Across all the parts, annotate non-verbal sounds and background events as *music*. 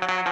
Bye.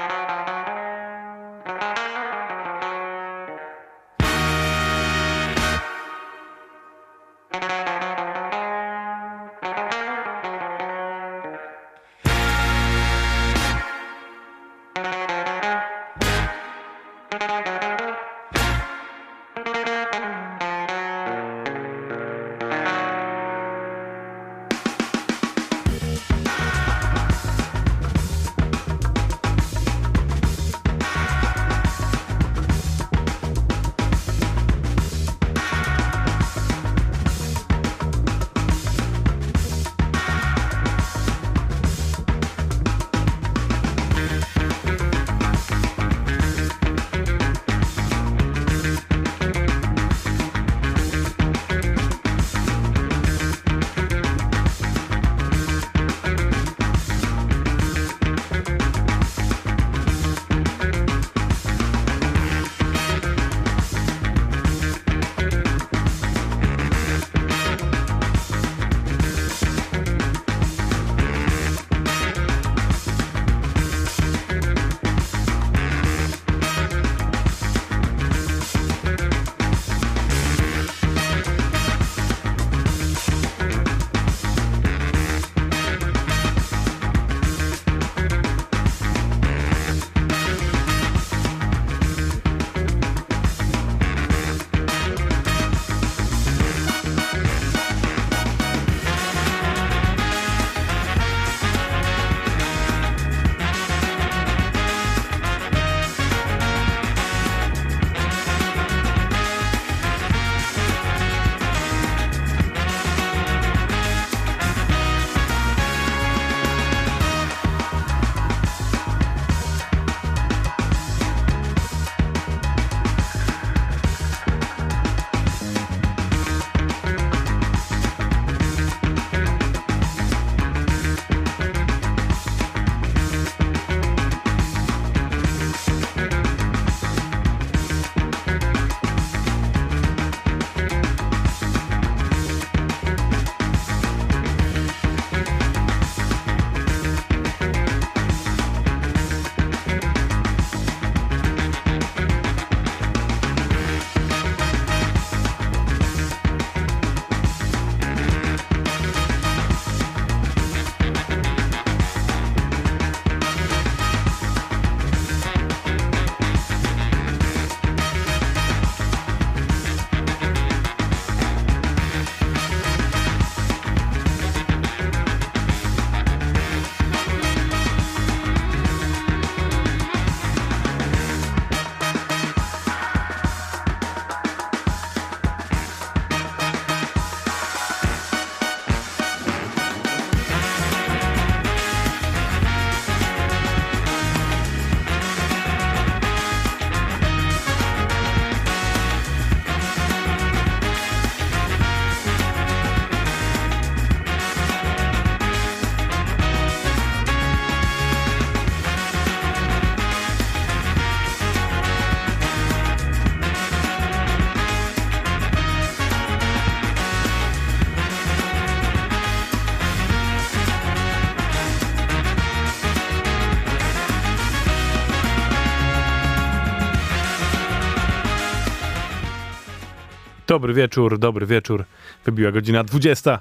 Dobry wieczór, dobry wieczór. Wybiła godzina 20,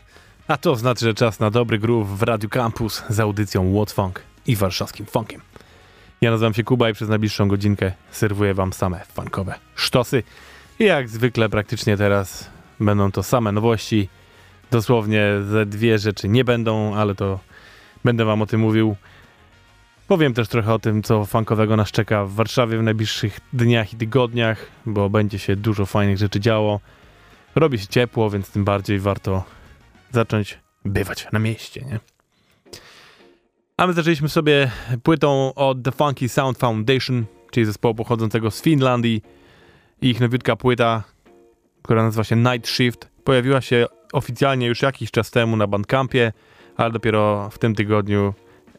a to znaczy, że czas na dobry groove w Radio Campus z audycją What Funk i warszawskim funkiem. Ja nazywam się Kuba i przez najbliższą godzinkę serwuję wam same funkowe sztosy. I jak zwykle praktycznie teraz będą to same nowości. Dosłownie ze dwie rzeczy nie będą, ale to będę wam o tym mówił. Powiem też trochę o tym, co funkowego nas czeka w Warszawie w najbliższych dniach i tygodniach, bo będzie się dużo fajnych rzeczy działo. Robi się ciepło, więc tym bardziej warto zacząć bywać na mieście, nie? A my zaczęliśmy sobie płytą od The Funky Sound Foundation, czyli zespołu pochodzącego z Finlandii. Ich nowiutka płyta, która nazywa się Night Shift, pojawiła się oficjalnie już jakiś czas temu na Bandcampie, ale dopiero w tym tygodniu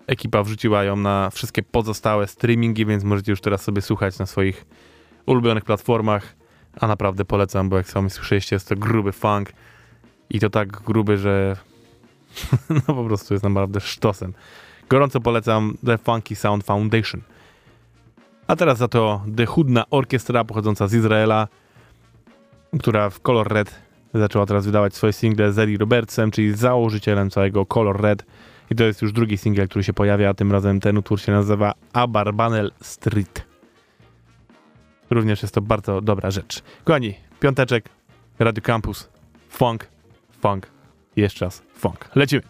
ekipa wrzuciła ją na wszystkie pozostałe streamingi, więc możecie już teraz sobie słuchać na swoich ulubionych platformach. A naprawdę polecam, bo jak sami słyszeliście, jest to gruby funk i to tak gruby, że *laughs* no po prostu jest naprawdę sztosem. Gorąco polecam The Funky Sound Foundation. A teraz za to The Hudna Orkiestra pochodząca z Izraela, która w Color Red zaczęła teraz wydawać swoje single z Eddie Robertsem, czyli założycielem całego Color Red. I to jest już drugi singiel, który się pojawia, a tym razem ten utwór się nazywa Abarbanel Street. Również jest to bardzo dobra rzecz. Kochani, piąteczek, Radio Campus, funk, funk, jeszcze raz funk. Lecimy.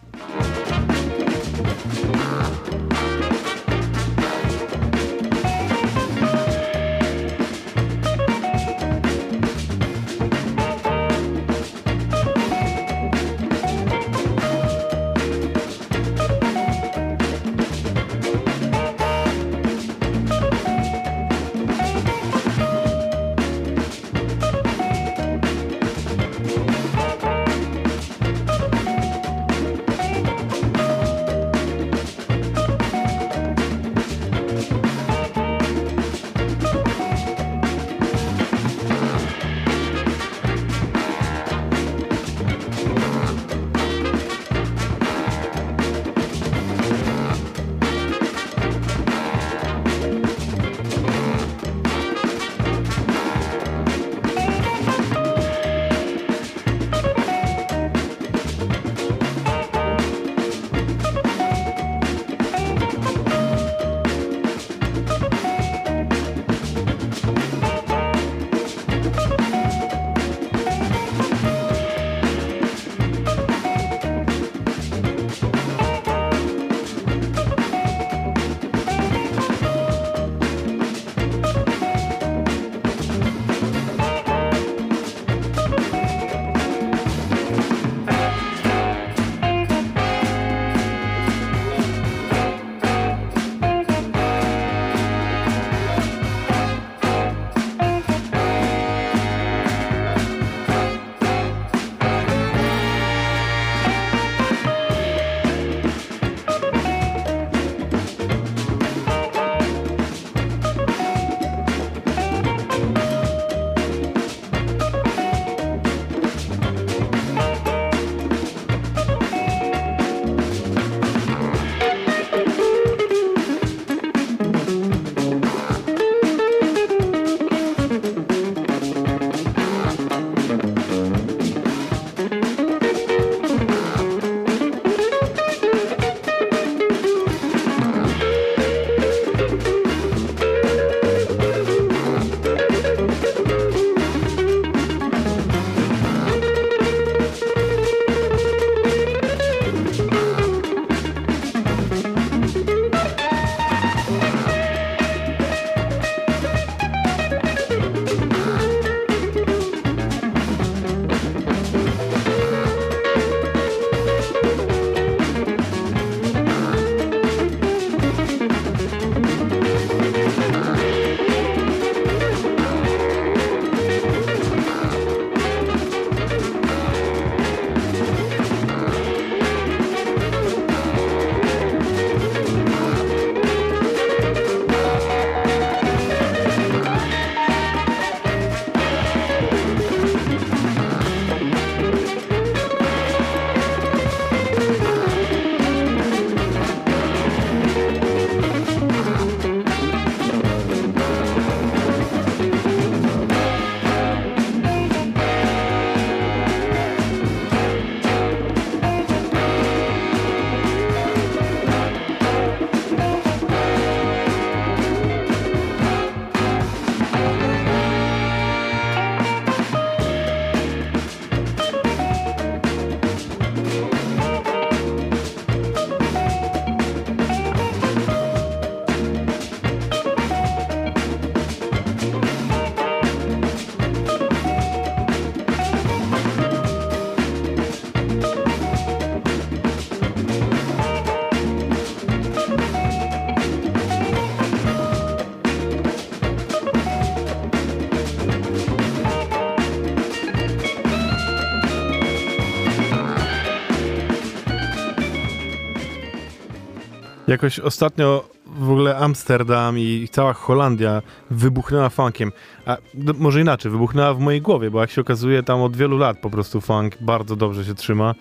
Jakoś ostatnio w ogóle Amsterdam i cała Holandia wybuchnęła funkiem. A no, może inaczej, wybuchnęła w mojej głowie, bo jak się okazuje, tam od wielu lat po prostu funk bardzo dobrze się trzyma.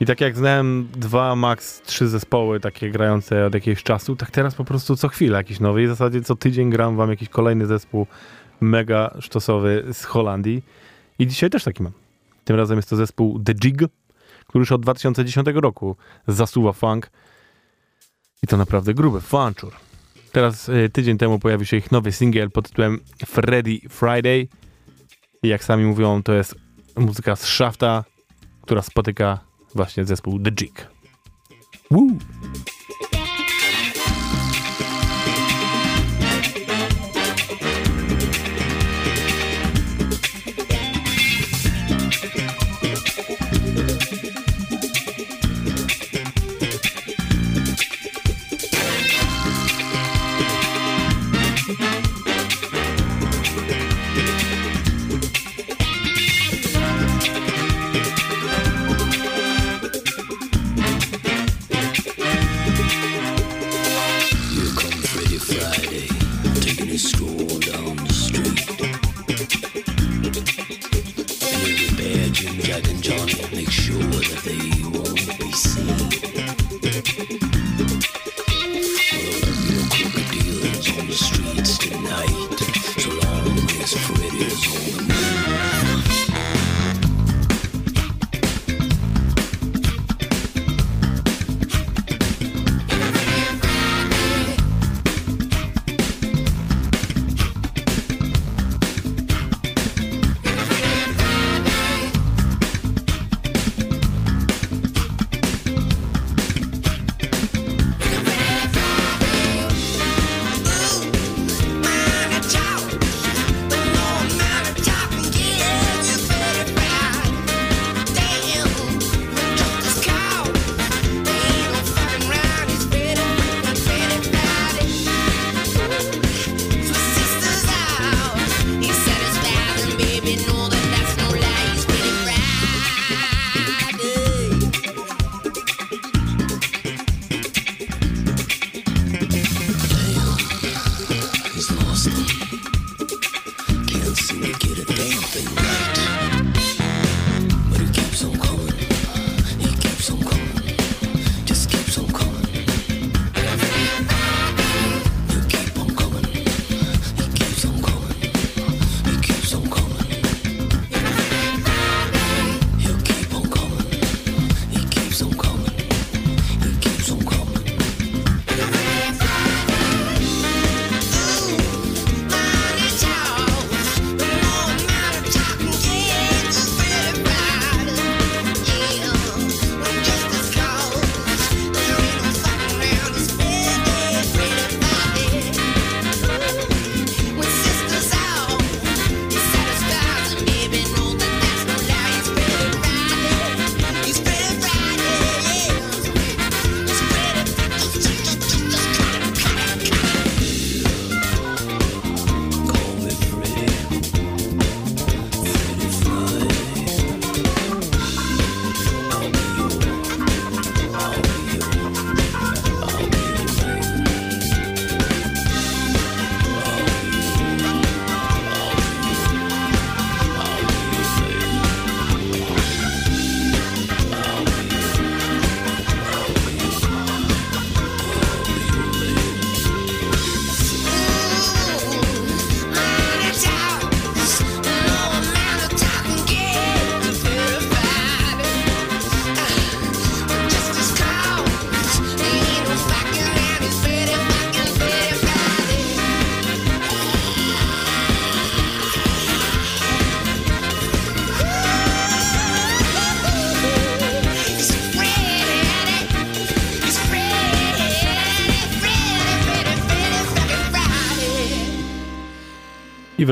I tak jak znałem dwa, max trzy zespoły takie grające od jakiegoś czasu, tak teraz po prostu co chwilę jakiś nowy. I w zasadzie co tydzień gram wam jakiś kolejny zespół mega sztosowy z Holandii. I dzisiaj też taki mam. Tym razem jest to zespół The Jig, który już od 2010 roku zasuwa funk. I to naprawdę gruby funczur. Teraz y, tydzień temu pojawił się ich nowy singiel pod tytułem Freddy Friday. I jak sami mówią, to jest muzyka z szafta, która spotyka właśnie zespół The Jig. Woo! candy store down the street. Every Jack, and Johnny make sure that they won't be seen.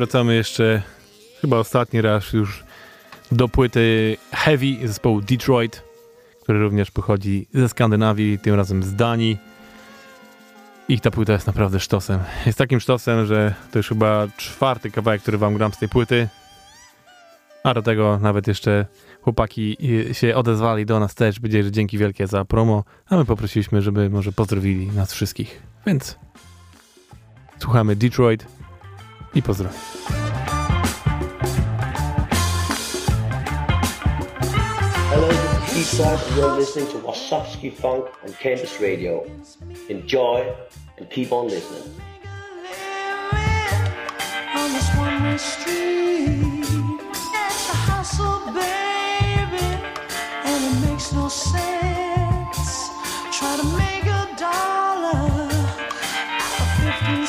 Wracamy jeszcze chyba ostatni raz już do płyty Heavy zespołu Detroit, który również pochodzi ze Skandynawii, tym razem z Danii. Ich ta płyta jest naprawdę sztosem. Jest takim sztosem, że to już chyba czwarty kawałek, który wam gram z tej płyty. A do tego nawet jeszcze chłopaki się odezwali do nas też. Będzie, że dzięki wielkie za promo, a my poprosiliśmy, żeby może pozdrowili nas wszystkich. Więc słuchamy Detroit i. Hello, this is You're listening to Wasowski Funk on Campus Radio. Enjoy and keep on listening. Sense. Try to make a dollar out of 15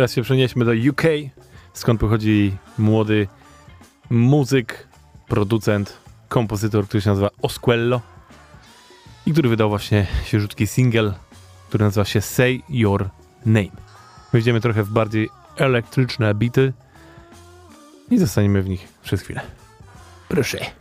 Teraz się przenieśmy do UK, skąd pochodzi młody muzyk, producent, kompozytor, który się nazywa Osquello i który wydał właśnie świeżutki single, który nazywa się Say Your Name. Wejdziemy trochę w bardziej elektryczne bity i zostaniemy w nich przez chwilę. Proszę.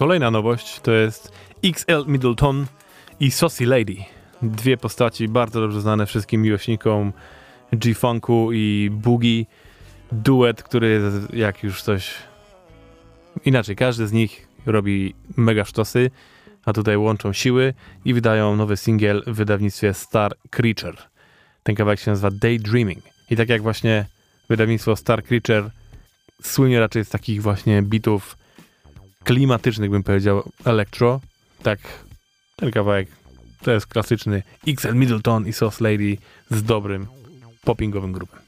Kolejna nowość to jest XL Middleton i Saucy Lady. Dwie postaci bardzo dobrze znane wszystkim miłośnikom G-Funku i Boogie. Duet, który jak już coś... Inaczej, każdy z nich robi mega sztosy, a tutaj łączą siły i wydają nowy singiel w wydawnictwie Star Creature. Ten kawałek się nazywa Daydreaming. I tak jak właśnie wydawnictwo Star Creature słynie raczej z takich właśnie bitów klimatycznych, bym powiedział, electro. Tak, ten kawałek to jest klasyczny XL Middleton i Sauce Lady z dobrym poppingowym grupem.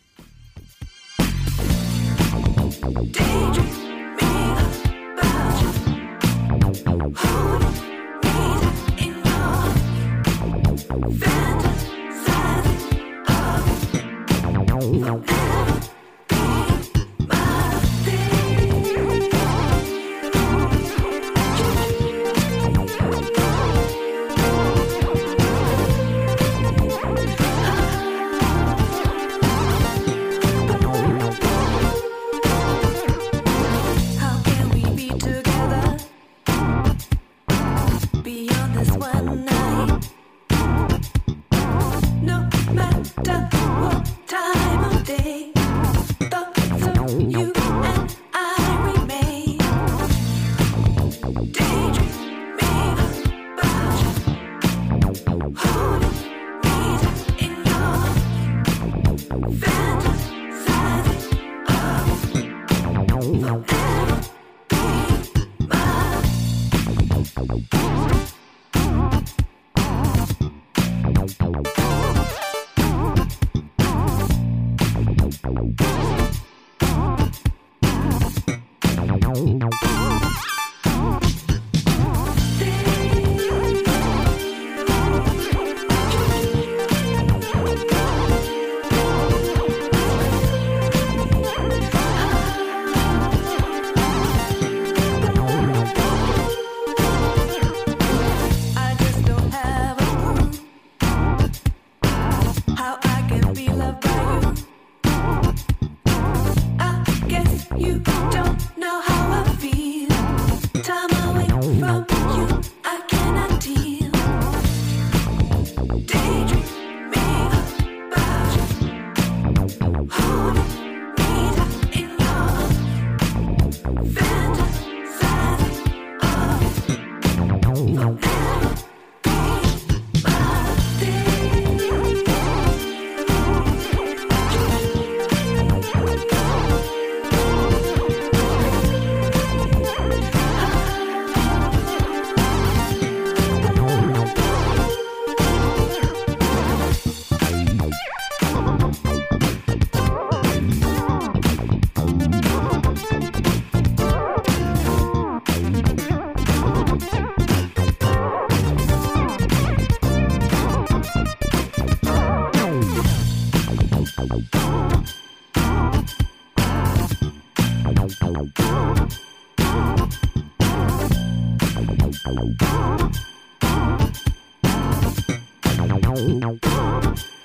Thank you.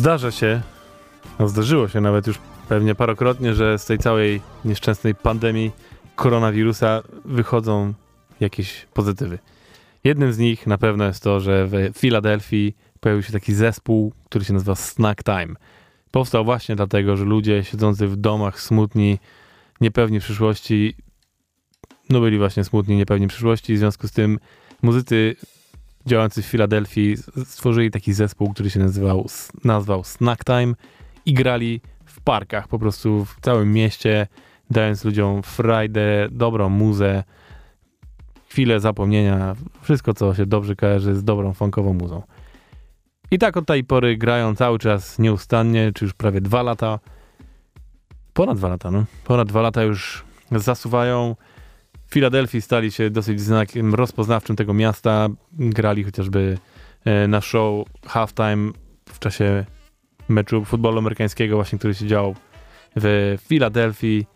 Zdarza się, no zdarzyło się nawet już pewnie parokrotnie, że z tej całej nieszczęsnej pandemii koronawirusa wychodzą jakieś pozytywy. Jednym z nich na pewno jest to, że w Filadelfii pojawił się taki zespół, który się nazywa Snack Time. Powstał właśnie dlatego, że ludzie siedzący w domach smutni, niepewni przyszłości, no byli właśnie smutni, niepewni przyszłości, w związku z tym muzycy działający w Filadelfii stworzyli taki zespół, który się nazywał, nazwał Snack Time i grali w parkach, po prostu w całym mieście, dając ludziom frajdę, dobrą muzę, chwilę zapomnienia, wszystko, co się dobrze kojarzy z dobrą funkową muzą. I tak od tej pory grają cały czas nieustannie, czy już prawie dwa lata. Ponad dwa lata, no. Ponad dwa lata już zasuwają. W Filadelfii stali się dosyć znakiem rozpoznawczym tego miasta. Grali chociażby e, na show Halftime w czasie meczu futbolu amerykańskiego, właśnie, który się działo w Filadelfii.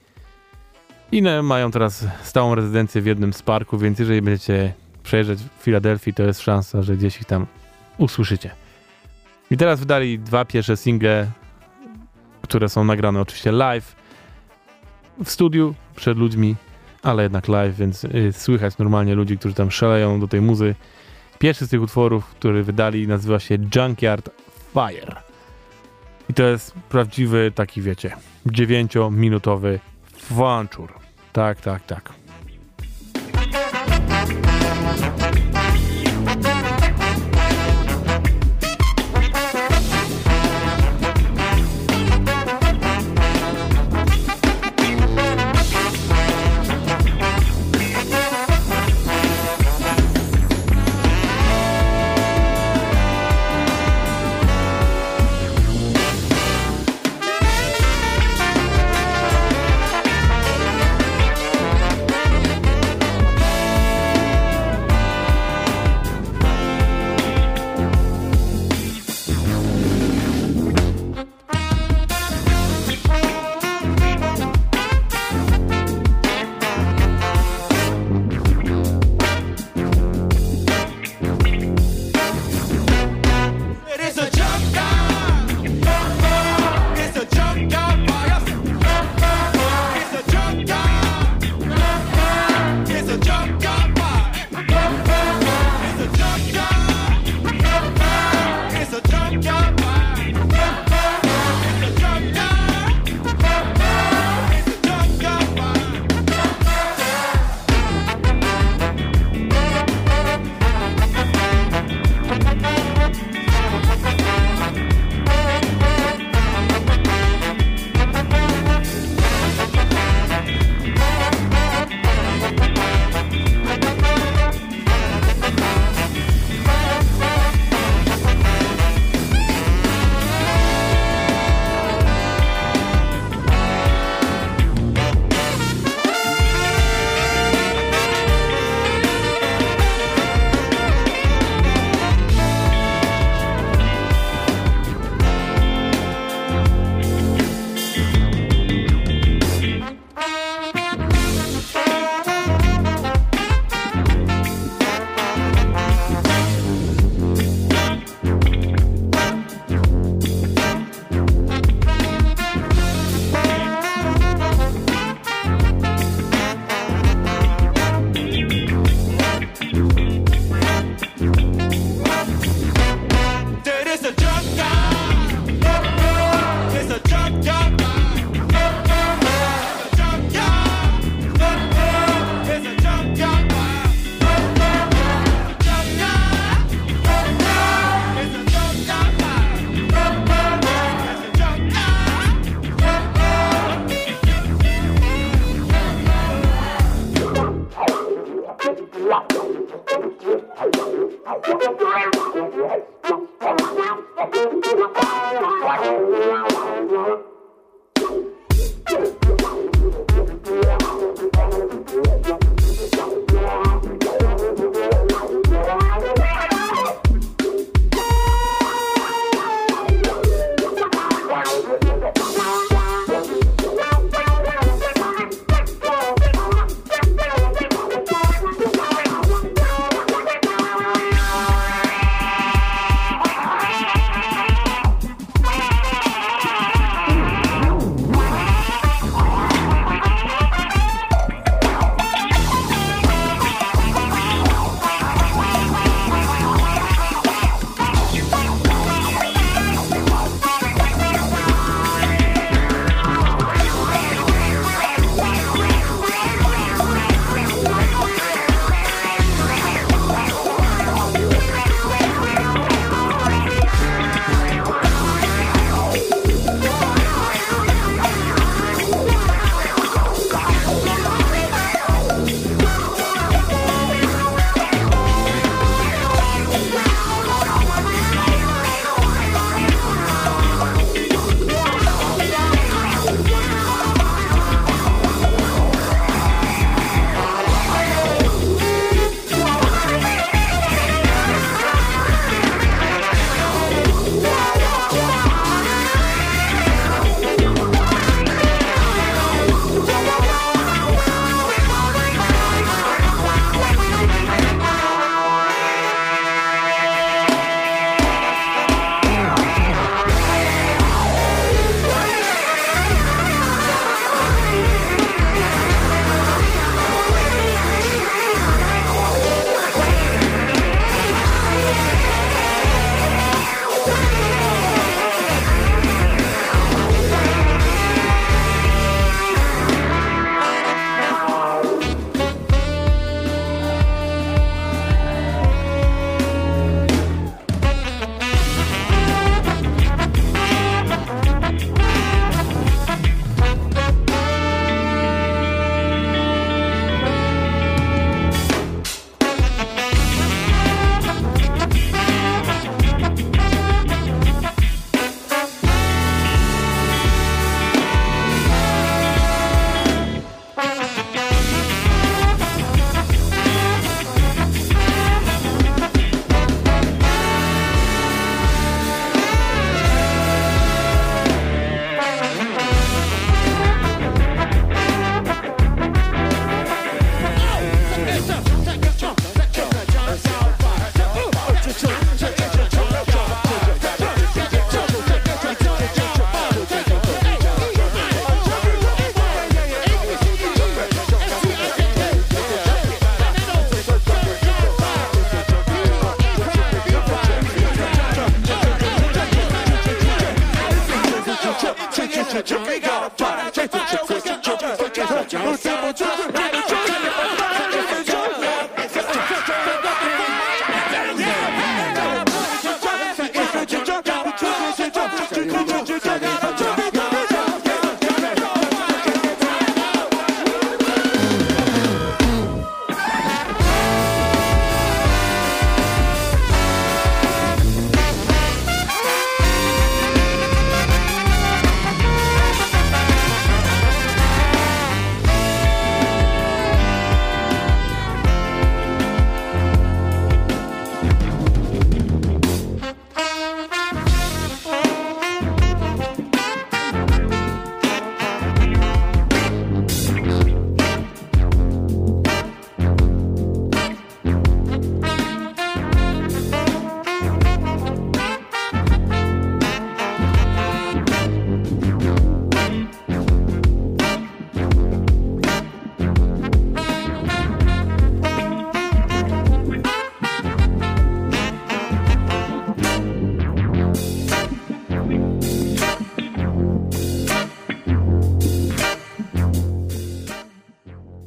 I mają teraz stałą rezydencję w jednym z parków, więc jeżeli będziecie przejeżdżać w Filadelfii, to jest szansa, że gdzieś ich tam usłyszycie. I teraz wydali dwa pierwsze single, które są nagrane oczywiście live w studiu przed ludźmi, ale jednak live, więc y, słychać normalnie ludzi, którzy tam szaleją do tej muzy. Pierwszy z tych utworów, który wydali, nazywa się Junkyard Fire. I to jest prawdziwy taki, wiecie, dziewięciominutowy fanczur. Tak, tak, tak.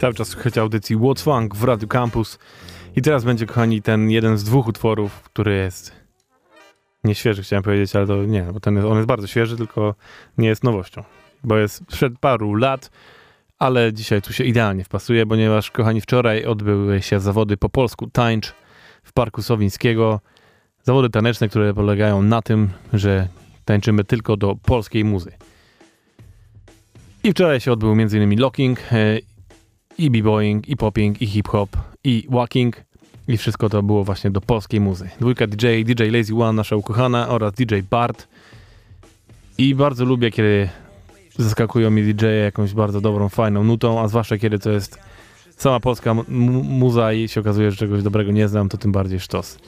Cały czas słuchacie audycji What's Funk w Radio Campus. I teraz będzie, kochani, ten jeden z dwóch utworów, który jest nie świeży, chciałem powiedzieć, ale to nie, bo ten jest, on jest bardzo świeży, tylko nie jest nowością. Bo jest sprzed paru lat, ale dzisiaj tu się idealnie wpasuje, ponieważ, kochani, wczoraj odbyły się zawody po polsku tańcz w Parku Sowińskiego. Zawody taneczne, które polegają na tym, że tańczymy tylko do polskiej muzy. I wczoraj się odbył m.in. locking, e, i b-boying, i popping, i hip-hop, i walking. I wszystko to było właśnie do polskiej muzy. Dwójka DJ, DJ Lazy One, nasza ukochana, oraz DJ Bart. I bardzo lubię, kiedy zaskakują mi DJ jakąś bardzo dobrą, fajną nutą, a zwłaszcza kiedy to jest sama polska mu- mu- muza i się okazuje, że czegoś dobrego nie znam, to tym bardziej sztos.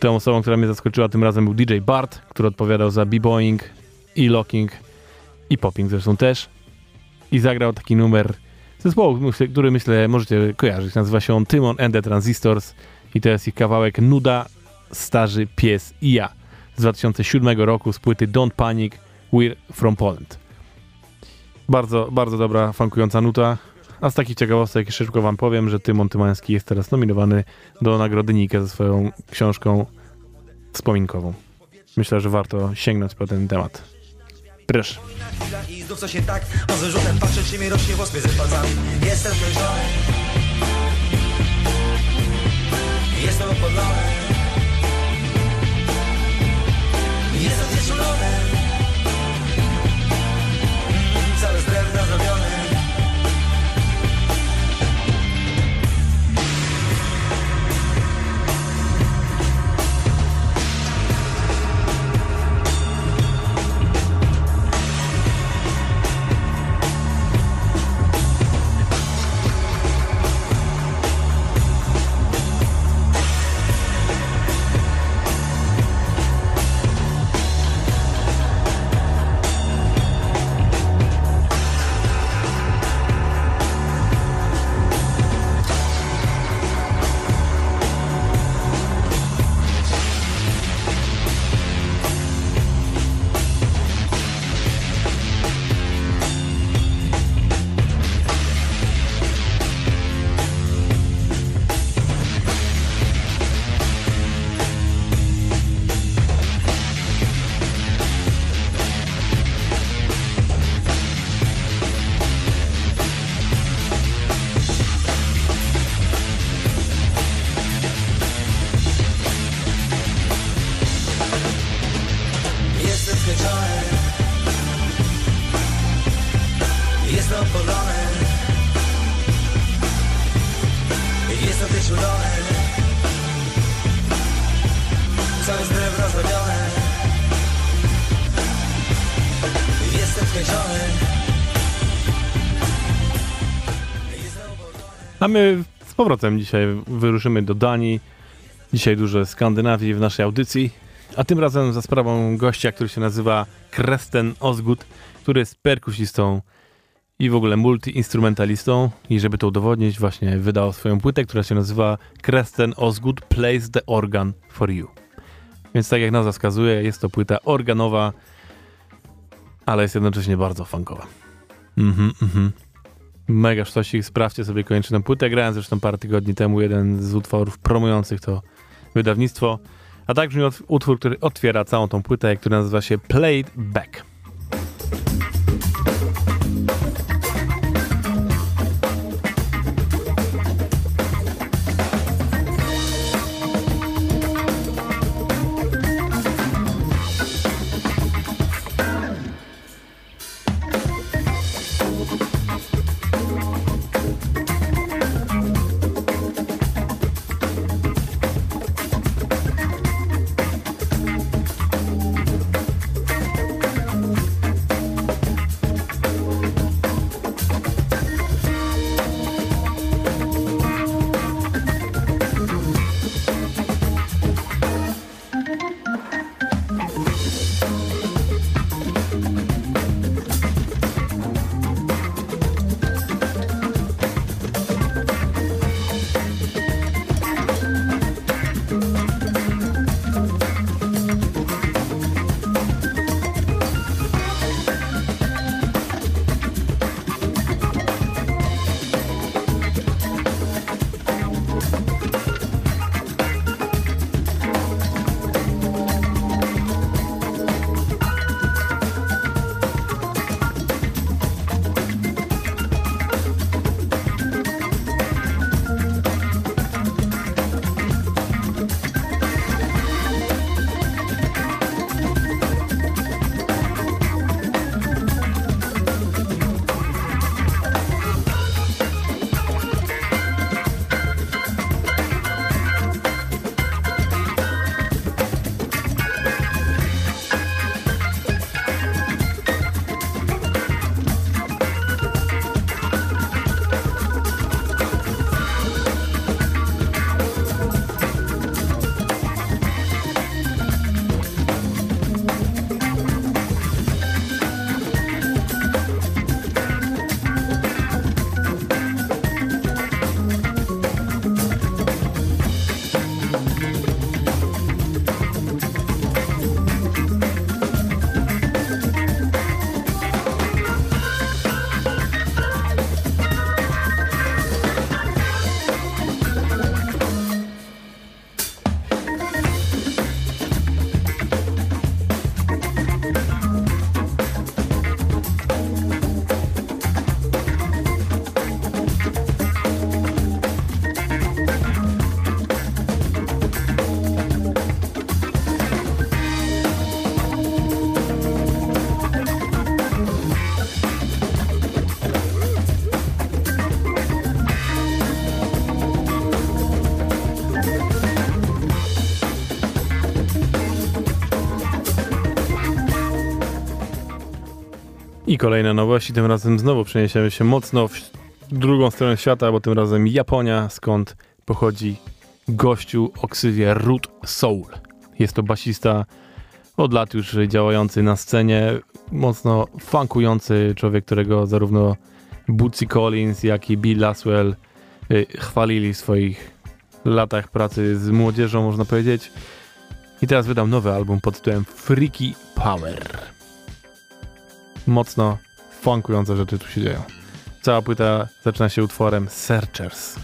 Tą osobą, która mnie zaskoczyła tym razem był DJ Bart, który odpowiadał za b-boying i locking i popping zresztą też. I zagrał taki numer zespołu, który myślę możecie kojarzyć. Nazywa się on Tymon and the Transistors i to jest ich kawałek Nuda, Starzy Pies i Ja z 2007 roku z płyty Don't Panic, We're from Poland. Bardzo, bardzo dobra, funkująca nuta. A z takich ciekawostek szybko wam powiem, że Tymon Tymański jest teraz nominowany do nagrody Nike ze swoją książką wspominkową. Myślę, że warto sięgnąć po ten temat. Proszę. I znów co się tak, on z wyrzutem patrzy, czy mi rośnie włos między palcami Jestem zmęczony Jestem opodlony Jestem znieczulony my Z powrotem dzisiaj wyruszymy do Danii. Dzisiaj dużo Skandynawii w naszej audycji. A tym razem za sprawą gościa, który się nazywa Kresten Osgood, który jest perkusistą i w ogóle multi-instrumentalistą. I żeby to udowodnić, właśnie wydał swoją płytę, która się nazywa Kresten Osgood Plays the Organ for You. Więc tak jak nazwa wskazuje, jest to płyta organowa, ale jest jednocześnie bardzo funkowa. Mhm, mhm. Mega sztosik, sprawdźcie sobie koniecznie tę płytę. Grałem zresztą parę tygodni temu jeden z utworów promujących to wydawnictwo. A tak brzmi ut- utwór, który otwiera całą tą płytę, który nazywa się Played Back. I kolejne nowości, tym razem znowu przeniesiemy się mocno w drugą stronę świata, bo tym razem Japonia, skąd pochodzi gościu o ksywie Root Soul. Jest to basista od lat już działający na scenie, mocno funkujący człowiek, którego zarówno Bootsy Collins, jak i Bill Laswell y, chwalili w swoich latach pracy z młodzieżą, można powiedzieć. I teraz wydał nowy album pod tytułem Freaky Power mocno funkujące rzeczy tu się dzieją. Cała płyta zaczyna się utworem Searchers.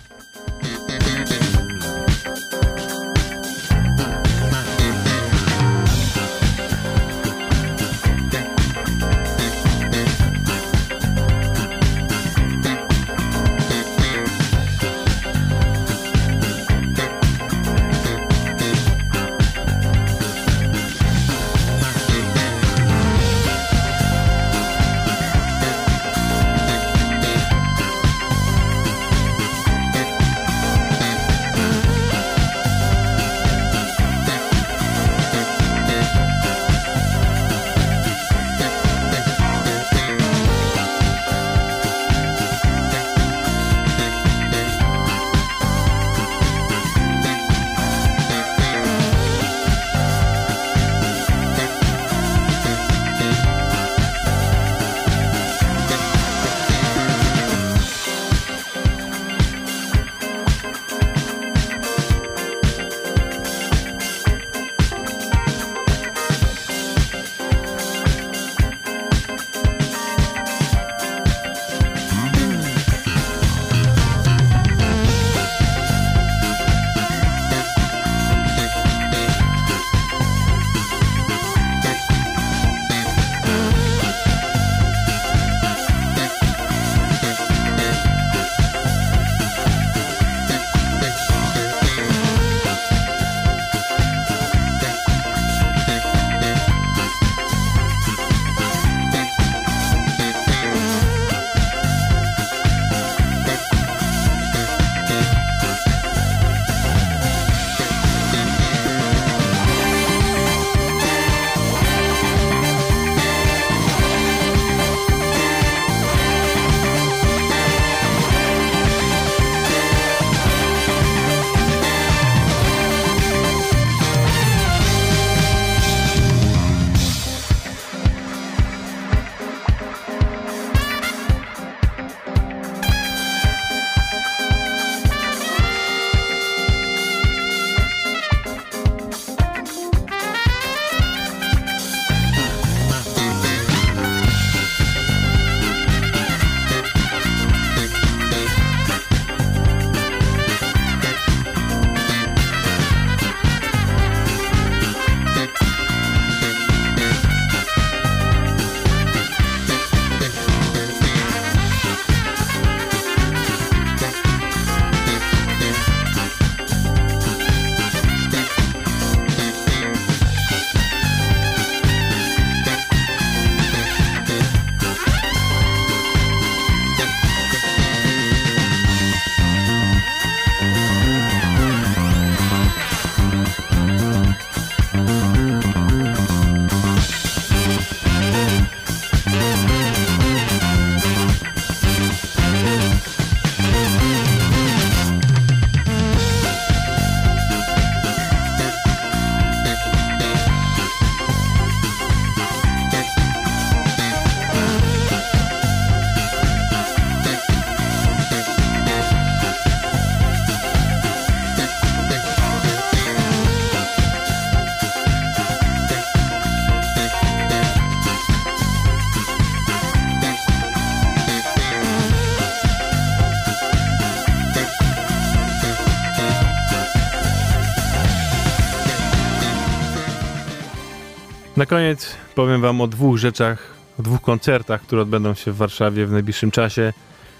Na koniec powiem Wam o dwóch rzeczach, o dwóch koncertach, które odbędą się w Warszawie w najbliższym czasie,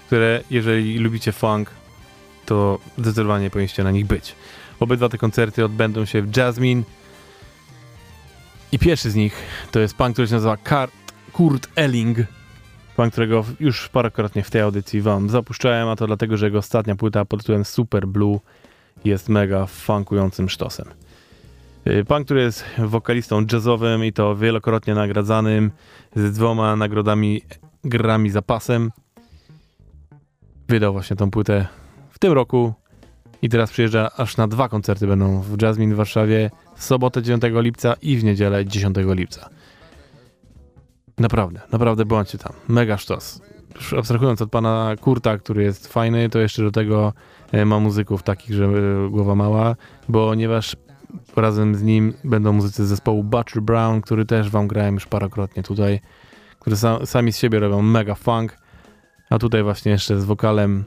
które, jeżeli lubicie funk, to zdecydowanie powinniście na nich być. Obydwa te koncerty odbędą się w Jasmine. I pierwszy z nich to jest pan, który się nazywa Kar- Kurt Elling. Pan, którego już parokrotnie w tej audycji wam zapuszczałem, a to dlatego, że jego ostatnia płyta pod tytułem Super Blue jest mega funkującym sztosem. Y, Pan, który jest wokalistą jazzowym i to wielokrotnie nagradzanym z dwoma nagrodami grami zapasem. Wydał właśnie tą płytę w tym roku i teraz przyjeżdża aż na dwa koncerty będą w Jasmine w Warszawie w sobotę 9 lipca i w niedzielę 10 lipca. Naprawdę, naprawdę bądźcie tam. Mega sztos. Już abstrahując od pana Kurta, który jest fajny, to jeszcze do tego e, ma muzyków takich, że e, głowa mała, ponieważ razem z nim będą muzycy z zespołu Butcher Brown, który też wam grałem już parokrotnie tutaj, którzy sa sami z siebie robią mega funk, a tutaj właśnie jeszcze z wokalem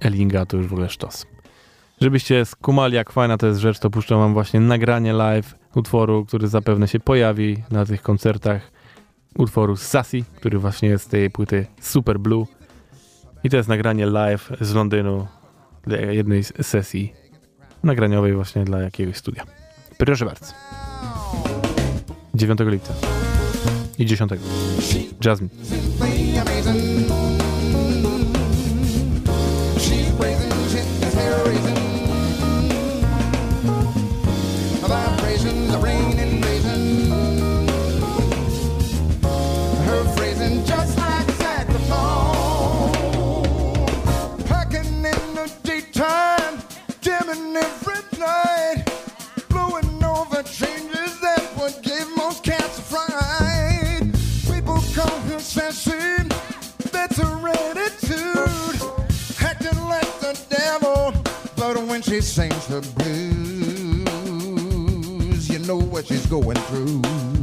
Ellinga to już w ogóle sztos. Żebyście skumali jak fajna to jest rzecz, to puszczam wam właśnie nagranie live utworu, który zapewne się pojawi na tych koncertach. Utworu Sassy, który właśnie jest z tej płyty Super Blue. I to jest nagranie live z Londynu jednej sesji nagraniowej właśnie dla jakiegoś studia. Proszę bardzo. 9 lipca i 10. Jasmine. Vibrations are raining, she sings her blues, you know what she's going through.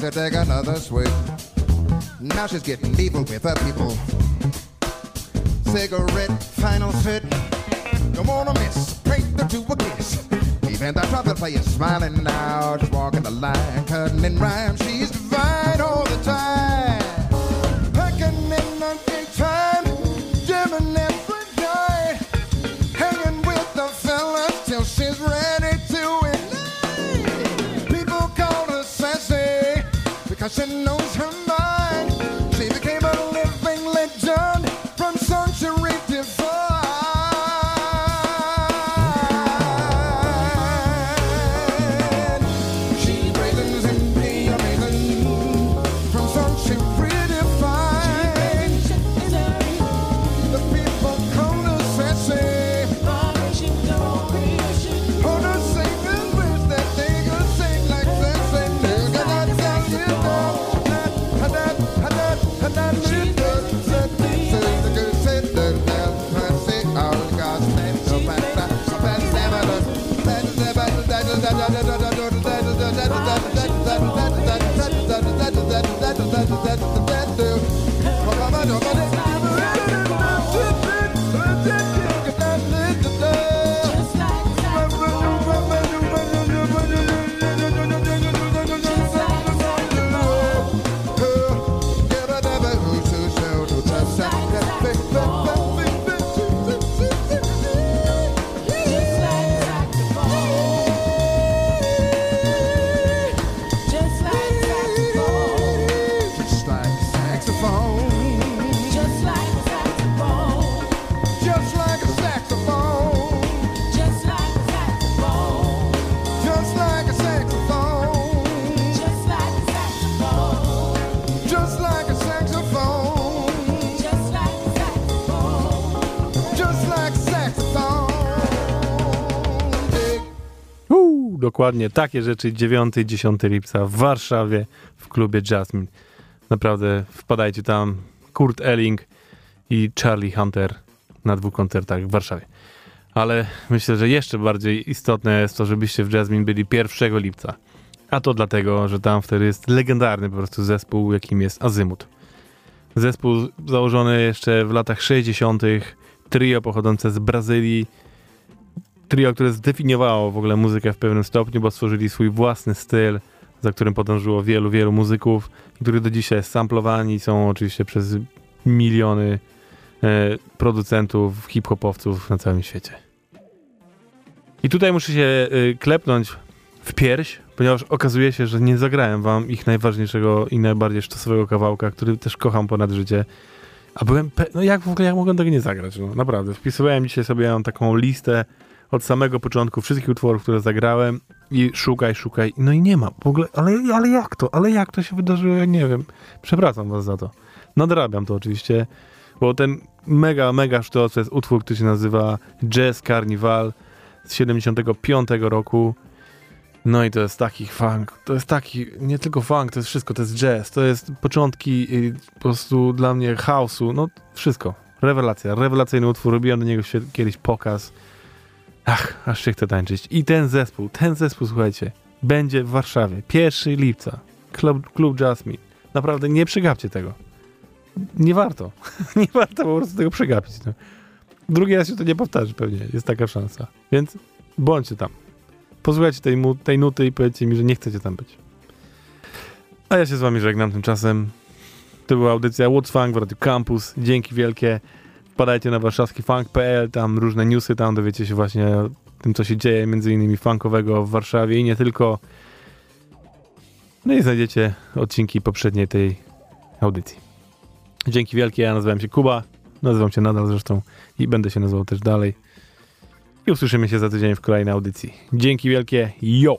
Sassy, take another swig. Now she's getting evil with her people cigarette, final fit. Don't wanna miss, break the two a kiss. Even the trumpet player smiling now, just walking the line, cutting in rhyme. She's dokładnie takie rzeczy 9-10 lipca w Warszawie w klubie Jasmine. Naprawdę wpadajcie tam. Kurt Elling i Charlie Hunter na dwóch koncertach w Warszawie. Ale myślę, że jeszcze bardziej istotne jest to, żebyście w Jasmine byli 1 lipca. A to dlatego, że tam wtedy jest legendarny po prostu zespół, jakim jest Azymut. Zespół założony jeszcze w latach 60., trio pochodzące z Brazylii. Trio, które zdefiniowało w ogóle muzykę w pewnym stopniu, bo stworzyli swój własny styl, za którym podążyło wielu, wielu muzyków, który do dzisiaj samplowani są oczywiście przez miliony e, producentów, hip-hopowców na całym świecie. I tutaj muszę się e, klepnąć w pierś, ponieważ okazuje się, że nie zagrałem wam ich najważniejszego i najbardziej sztosowego kawałka, który też kocham ponad życie. A byłem, pe- no jak w ogóle, jak mogłem tego nie zagrać? No naprawdę, wpisywałem dzisiaj sobie taką listę od samego początku wszystkich utworów, które zagrałem i szukaj, szukaj, no i nie ma. W ogóle, ale, ale jak to? Ale jak to się wydarzyło? Ja nie wiem. Przepraszam was za to. Nadrabiam to oczywiście, bo ten mega, mega sztos to jest utwór, który się nazywa Jazz Carnival z 75 roku. No i to jest taki funk, to jest taki, nie tylko funk, to jest wszystko, to jest jazz, to jest początki y, po prostu dla mnie chaosu, no wszystko. Rewelacja, rewelacyjny utwór, robiłem do niego kiedyś pokaz. Ach, aż się chce tańczyć. I ten zespół, ten zespół, słuchajcie, będzie w Warszawie, 1 lipca, klub, klub Jasmine. Naprawdę nie przegapcie tego. Nie warto. *laughs* nie warto po prostu tego przegapić. No. Drugi raz się to nie powtarzy pewnie, jest taka szansa. Więc bądźcie tam. Posłuchajcie tej, tej nuty i powiedzcie mi, że nie chcecie tam być. A ja się z wami żegnam tymczasem. To była audycja What's Funk w Radio Campus. Dzięki wielkie. Wpadajcie na warszawskifunk.pl, tam różne newsy, tam dowiecie się właśnie o tym, co się dzieje, między innymi funkowego w Warszawie i nie tylko. No i znajdziecie odcinki poprzedniej tej audycji. Dzięki wielkie, ja nazywam się Kuba, nazywam się nadal zresztą i będę się nazywał też dalej. I usłyszymy się za tydzień w kolejnej audycji. Dzięki wielkie, yo!